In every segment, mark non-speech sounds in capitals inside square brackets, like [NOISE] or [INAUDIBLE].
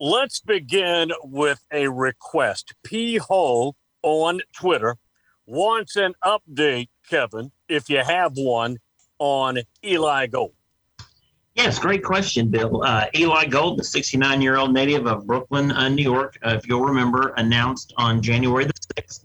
let's begin with a request. P Hole on Twitter wants an update, Kevin, if you have one, on Eli Gold. Yes, great question, Bill. Uh, Eli Gold, the 69 year old native of Brooklyn, uh, New York, uh, if you'll remember, announced on January the 6th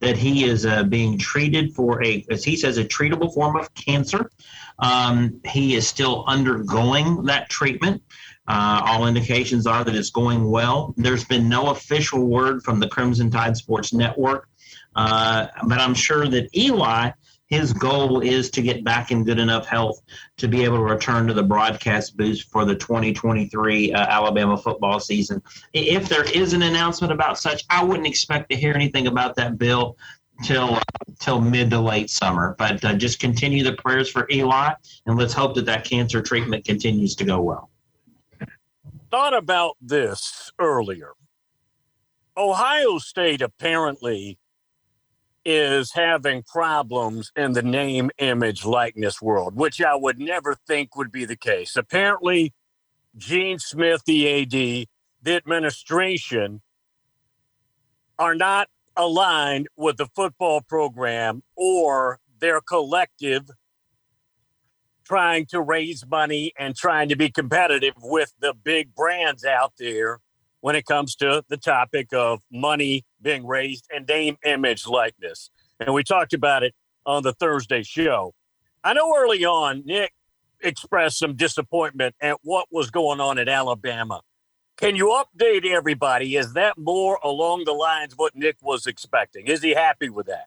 that he is uh, being treated for a, as he says, a treatable form of cancer. Um, he is still undergoing that treatment. Uh, all indications are that it's going well. There's been no official word from the Crimson Tide Sports Network, uh, but I'm sure that Eli, his goal is to get back in good enough health to be able to return to the broadcast booth for the 2023 uh, Alabama football season. If there is an announcement about such, I wouldn't expect to hear anything about that bill till uh, till mid to late summer. But uh, just continue the prayers for Eli, and let's hope that that cancer treatment continues to go well thought about this earlier. Ohio State apparently is having problems in the name, image, likeness world, which I would never think would be the case. Apparently, Gene Smith, the AD, the administration are not aligned with the football program or their collective trying to raise money and trying to be competitive with the big brands out there when it comes to the topic of money being raised and name, image, likeness. And we talked about it on the Thursday show. I know early on, Nick expressed some disappointment at what was going on at Alabama. Can you update everybody? Is that more along the lines of what Nick was expecting? Is he happy with that?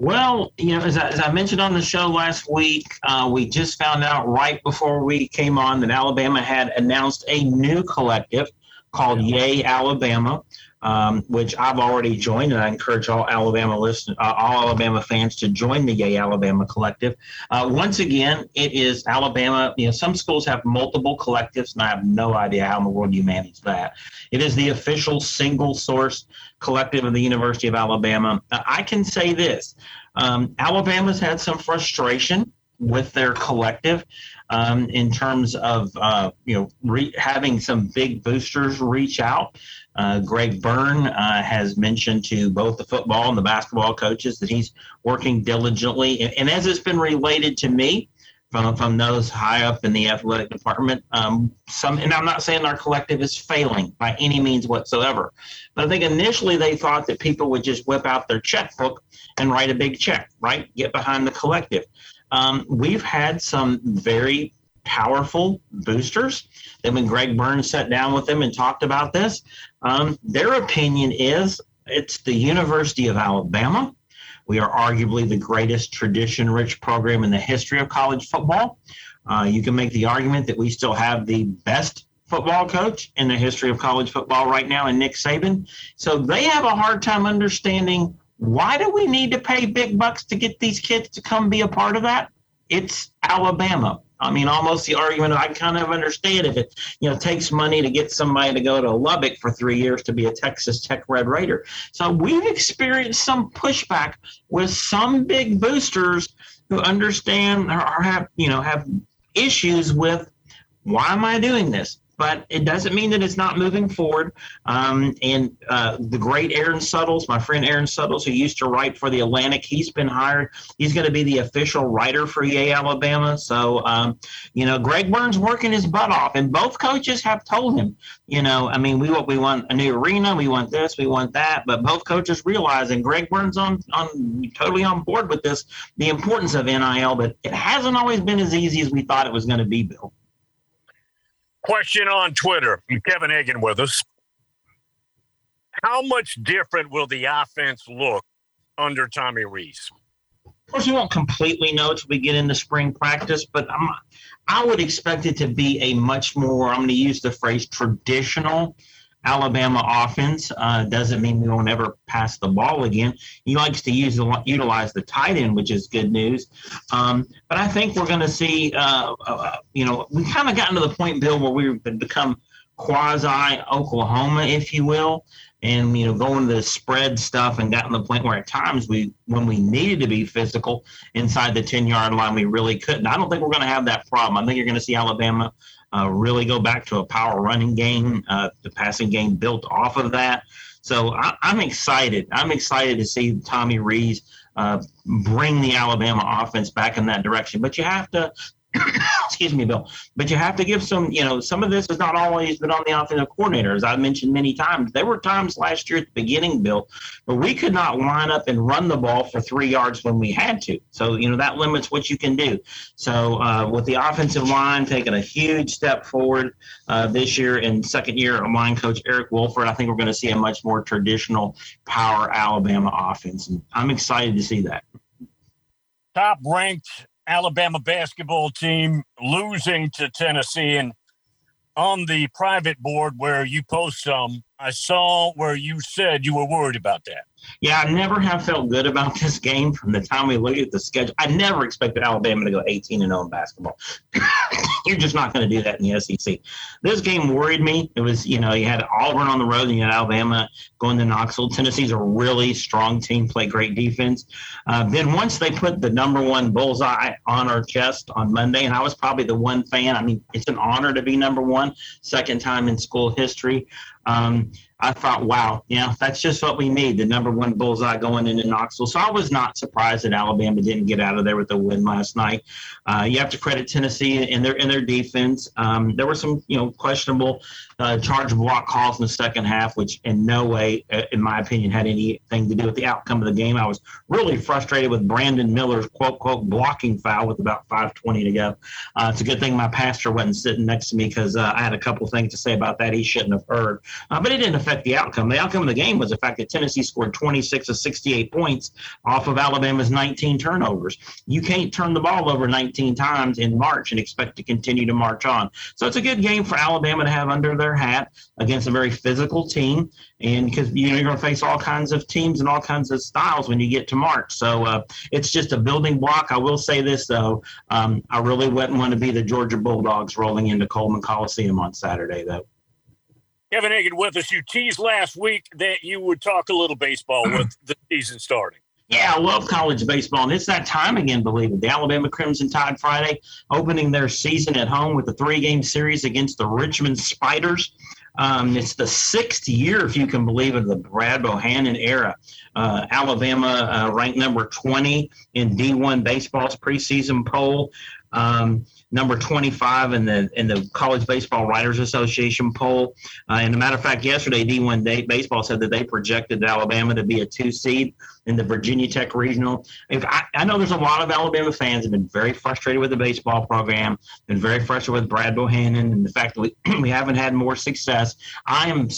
Well, you know, as I, as I mentioned on the show last week, uh, we just found out right before we came on that Alabama had announced a new collective called Yea Alabama um, which I've already joined, and I encourage all Alabama listen, uh, all Alabama fans to join the Yea Alabama Collective. Uh, once again, it is Alabama. You know, some schools have multiple collectives, and I have no idea how in the world you manage that. It is the official single source collective of the University of Alabama. Uh, I can say this: um, Alabama's had some frustration with their collective um, in terms of uh, you know re- having some big boosters reach out. Uh, Greg Byrne uh, has mentioned to both the football and the basketball coaches that he's working diligently, and, and as it's been related to me. From, from those high up in the athletic department, um, some, and I'm not saying our collective is failing by any means whatsoever, but I think initially they thought that people would just whip out their checkbook and write a big check, right? Get behind the collective. Um, we've had some very powerful boosters. Then when Greg Byrne's sat down with them and talked about this, um, their opinion is it's the University of Alabama. We are arguably the greatest tradition rich program in the history of college football. Uh, you can make the argument that we still have the best football coach in the history of college football right now in Nick Saban. So they have a hard time understanding why do we need to pay big bucks to get these kids to come be a part of that? It's Alabama. I mean, almost the argument I kind of understand if it, you know, takes money to get somebody to go to Lubbock for three years to be a Texas Tech Red Raider. So we've experienced some pushback with some big boosters who understand or have, you know, have issues with why am I doing this? But it doesn't mean that it's not moving forward. Um, and uh, the great Aaron Suttles, my friend Aaron Suttles, who used to write for the Athletic, he's been hired. He's going to be the official writer for Yea Alabama. So, um, you know, Greg Byrne's working his butt off, and both coaches have told him, you know, I mean, we want we want a new arena, we want this, we want that, but both coaches realize, and Greg Byrne's on on totally on board with this, the importance of NIL, but it hasn't always been as easy as we thought it was going to be, Bill. Question on Twitter. Kevin Hagan with us. How much different will the offense look under Tommy Rees? Of course, we won't completely know until we get into spring practice, but I'm, I would expect it to be a much more, I'm going to use the phrase traditional Alabama offense. Uh, doesn't mean we won't ever pass the ball again. He likes to use utilize the tight end, which is good news. Um, but I think we're going to see, uh, uh, you know, we kind of gotten to the point, Bill, where we've become quasi Oklahoma, if you will, and you know going to the spread stuff and gotten to the point where at times we when we needed to be physical inside the 10 yard line we really couldn't. I don't think we're going to have that problem. I think you're going to see alabama uh, really go back to a power running game uh, the passing game built off of that. So I, am excited. I'm excited to see tommy rees uh, bring the alabama offense back in that direction. But you have to [COUGHS] excuse me, Bill. But you have to give some, you know, some of this has not always been on the offensive coordinator, as I mentioned many times. There were times last year at the beginning, Bill, where we could not line up and run the ball for three yards when we had to. So, you know, that limits what you can do. So, uh, with the offensive line taking a huge step forward uh, this year and second year line coach Eric Wolford, I think we're going to see a much more traditional power Alabama offense. And I'm excited to see that. Top ranked Alabama basketball team losing to Tennessee. And on the private board where you post some, I saw where you said you were worried about that. Yeah, I never have felt good about this game from the time we looked at the schedule. I never expected Alabama to go 18 and 0 in basketball. [LAUGHS] You're just not going to do that in the SEC. This game worried me. It was, you know, you had Auburn on the road and you had Alabama going to Knoxville. Tennessee's a really strong team, play great defense. Uh, then once they put the number one bullseye on our chest on Monday, and I was probably the one fan. I mean, it's an honor to be number one, second time in school history. Um, I thought, wow, yeah, that's just what we need the number one bullseye going into Knoxville. So I was not surprised that Alabama didn't get out of there with a win last night. Uh, you have to credit Tennessee in their in their defense. Um, there were some you know questionable uh, charge block calls in the second half, which in no way, uh, in my opinion, had anything to do with the outcome of the game. I was really frustrated with Brandon Miller's quote quote blocking foul with about 5:20 to go. Uh, it's a good thing my pastor wasn't sitting next to me because uh, I had a couple things to say about that he shouldn't have heard, uh, but it didn't affect the outcome. The outcome of the game was the fact that Tennessee scored 26 of 68 points off of Alabama's 19 turnovers. You can't turn the ball over 19 times in March and expect to continue to march on. So it's a good game for Alabama to have under their hat against a very physical team. And because you know you're going to face all kinds of teams and all kinds of styles when you get to March, so uh, it's just a building block. I will say this though, um, I really wouldn't want to be the Georgia Bulldogs rolling into Coleman Coliseum on Saturday though. Kevin Hagan with us. You teased last week that you would talk a little baseball [CLEARS THROAT] with the season starting. Yeah, I love college baseball, and it's that time again, believe it. The Alabama Crimson Tide Friday opening their season at home with a three game series against the Richmond Spiders. Um, it's the sixth year, if you can believe it, of the Brad Bohannon era. Uh, Alabama uh, ranked number 20 in D1 Baseball's preseason poll. Um, number 25 in the in the College Baseball Writers Association poll. Uh, and a matter of fact, yesterday D1 Day Baseball said that they projected Alabama to be a two seed in the Virginia Tech Regional. If I, I know there's a lot of Alabama fans have been very frustrated with the baseball program, been very frustrated with Brad Bohannon and the fact that we, [CLEARS THROAT] we haven't had more success. I am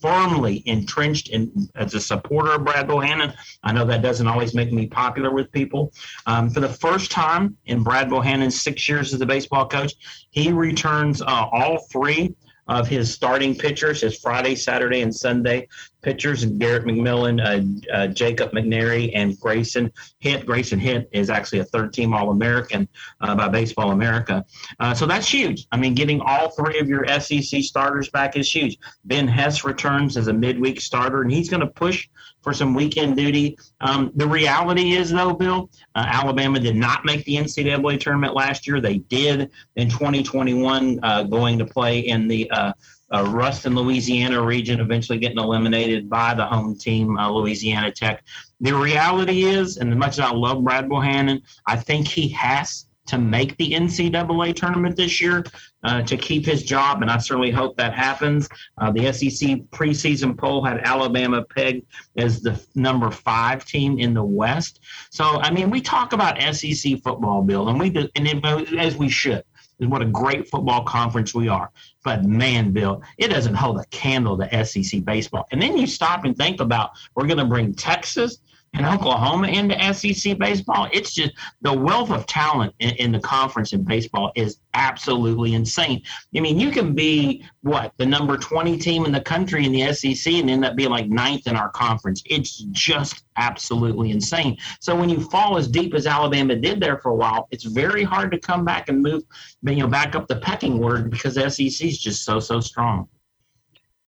firmly entrenched in as a supporter of Brad Bohannon. I know that doesn't always make me popular with people. Um, for the first time in Brad Bohannon's six years as a baseball coach, he returns uh, all three of his starting pitchers, his Friday, Saturday, and Sunday pitchers, and Garrett McMillan, uh, uh, Jacob McNairy, and Grayson Hitt. Grayson Hitt is actually a third team All American uh, by Baseball America. Uh, so that's huge. I mean, getting all three of your SEC starters back is huge. Ben Hess returns as a midweek starter, and he's going to push for some weekend duty. Um, the reality is, though, Bill, uh, Alabama did not make the NCAA tournament last year. They did in 2021, uh, going to play in the uh, uh, Ruston, Louisiana region, eventually getting eliminated by the home team, uh, Louisiana Tech. The reality is, and as much as I love Brad Bohannon, I think he has to make the NCAA tournament this year uh, to keep his job, and I certainly hope that happens. Uh, the SEC preseason poll had Alabama pegged as the number five team in the West. So, I mean, we talk about SEC football, Bill, and we do, and it, as we should. What a great football conference we are. But man, Bill, it doesn't hold a candle to SEC baseball. And then you stop and think about we're going to bring Texas, and Oklahoma into SEC baseball. It's just the wealth of talent in, in, the conference in baseball is absolutely insane. I mean, you can be what the number 20 team in the country in the SEC and end up being like ninth in our conference. It's just absolutely insane. So when you fall as deep as Alabama did there for a while, it's very hard to come back and move, you know, back up the pecking order because SEC is just so so strong.